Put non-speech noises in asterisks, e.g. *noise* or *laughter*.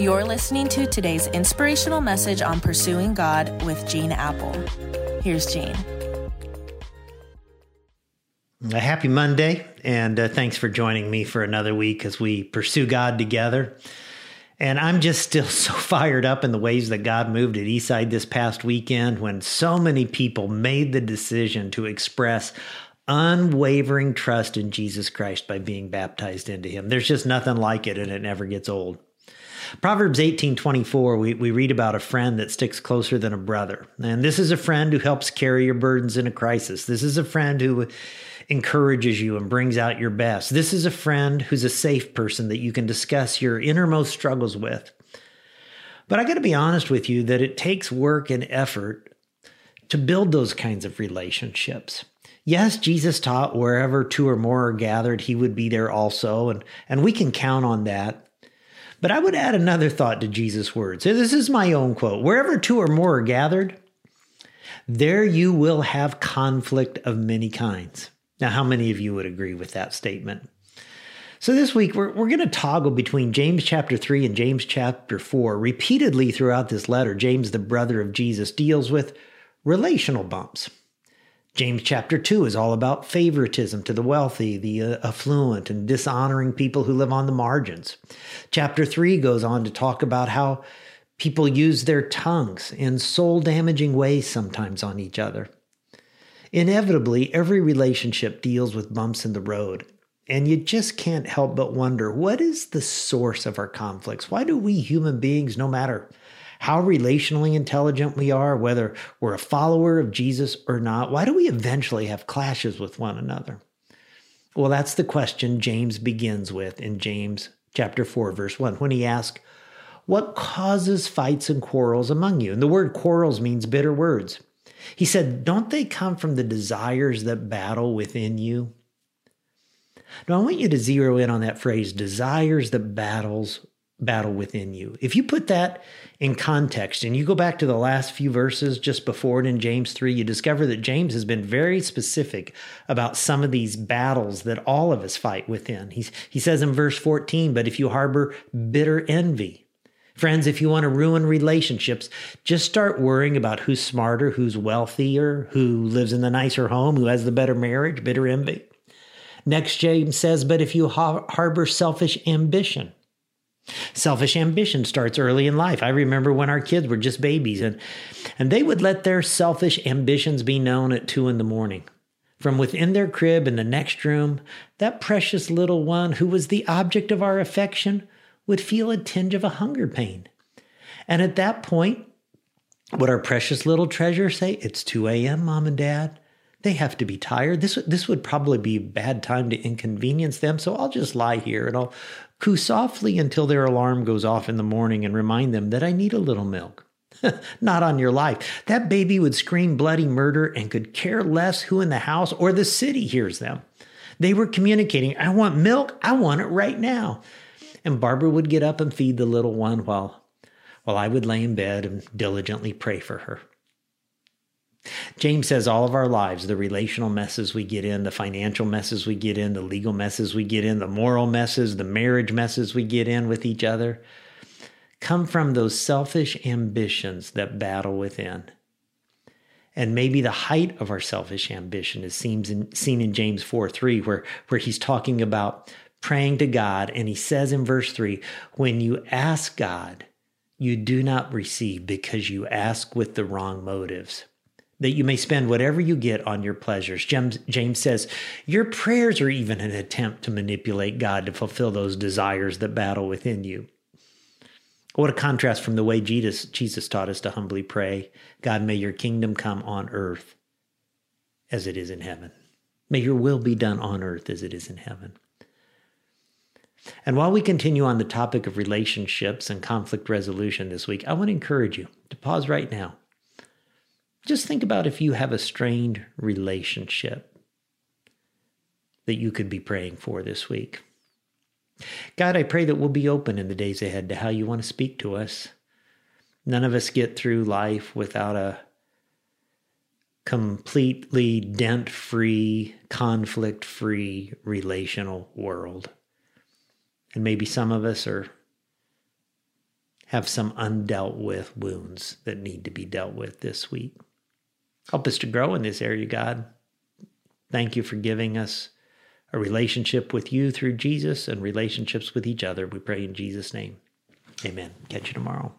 You're listening to today's inspirational message on pursuing God with Gene Appel. Here's Gene. A happy Monday, and uh, thanks for joining me for another week as we pursue God together. And I'm just still *laughs* so fired up in the ways that God moved at Eastside this past weekend when so many people made the decision to express unwavering trust in Jesus Christ by being baptized into him. There's just nothing like it and it never gets old. Proverbs 18:24 we we read about a friend that sticks closer than a brother. And this is a friend who helps carry your burdens in a crisis. This is a friend who encourages you and brings out your best. This is a friend who's a safe person that you can discuss your innermost struggles with. But I got to be honest with you that it takes work and effort to build those kinds of relationships. Yes, Jesus taught wherever two or more are gathered, he would be there also, and, and we can count on that. But I would add another thought to Jesus' words. This is my own quote wherever two or more are gathered, there you will have conflict of many kinds. Now, how many of you would agree with that statement? So, this week we're, we're going to toggle between James chapter 3 and James chapter 4. Repeatedly throughout this letter, James, the brother of Jesus, deals with relational bumps. James chapter 2 is all about favoritism to the wealthy, the uh, affluent, and dishonoring people who live on the margins. Chapter 3 goes on to talk about how people use their tongues in soul damaging ways sometimes on each other. Inevitably, every relationship deals with bumps in the road, and you just can't help but wonder what is the source of our conflicts? Why do we human beings, no matter how relationally intelligent we are, whether we're a follower of Jesus or not, why do we eventually have clashes with one another? Well, that's the question James begins with in James chapter 4 verse 1 when he asks, "What causes fights and quarrels among you?" And the word quarrels means bitter words. He said, Don't they come from the desires that battle within you? Now, I want you to zero in on that phrase, desires that battles battle within you. If you put that in context and you go back to the last few verses just before it in James 3, you discover that James has been very specific about some of these battles that all of us fight within. He's, he says in verse 14, but if you harbor bitter envy, Friends, if you want to ruin relationships, just start worrying about who's smarter, who's wealthier, who lives in the nicer home, who has the better marriage, bitter envy. Next, James says, but if you harbor selfish ambition, Selfish ambition starts early in life. I remember when our kids were just babies and, and they would let their selfish ambitions be known at two in the morning. From within their crib in the next room, that precious little one who was the object of our affection would feel a tinge of a hunger pain. And at that point, would our precious little treasure say, It's 2 a.m., mom and dad? They have to be tired. This, this would probably be a bad time to inconvenience them, so I'll just lie here and I'll coo softly until their alarm goes off in the morning and remind them that I need a little milk. *laughs* Not on your life. That baby would scream bloody murder and could care less who in the house or the city hears them. They were communicating, I want milk, I want it right now and Barbara would get up and feed the little one while, while I would lay in bed and diligently pray for her. James says all of our lives, the relational messes we get in, the financial messes we get in, the legal messes we get in, the moral messes, the marriage messes we get in with each other, come from those selfish ambitions that battle within. And maybe the height of our selfish ambition is seen in, seen in James 4 3, where, where he's talking about praying to God. And he says in verse 3 when you ask God, you do not receive because you ask with the wrong motives. That you may spend whatever you get on your pleasures. James, James says, Your prayers are even an attempt to manipulate God to fulfill those desires that battle within you. What a contrast from the way Jesus, Jesus taught us to humbly pray God, may your kingdom come on earth as it is in heaven. May your will be done on earth as it is in heaven. And while we continue on the topic of relationships and conflict resolution this week, I want to encourage you to pause right now. Just think about if you have a strained relationship that you could be praying for this week. God, I pray that we'll be open in the days ahead to how you want to speak to us. None of us get through life without a completely dent free, conflict free relational world. And maybe some of us are have some undealt with wounds that need to be dealt with this week. Help us to grow in this area, God. Thank you for giving us a relationship with you through Jesus and relationships with each other. We pray in Jesus' name. Amen. Catch you tomorrow.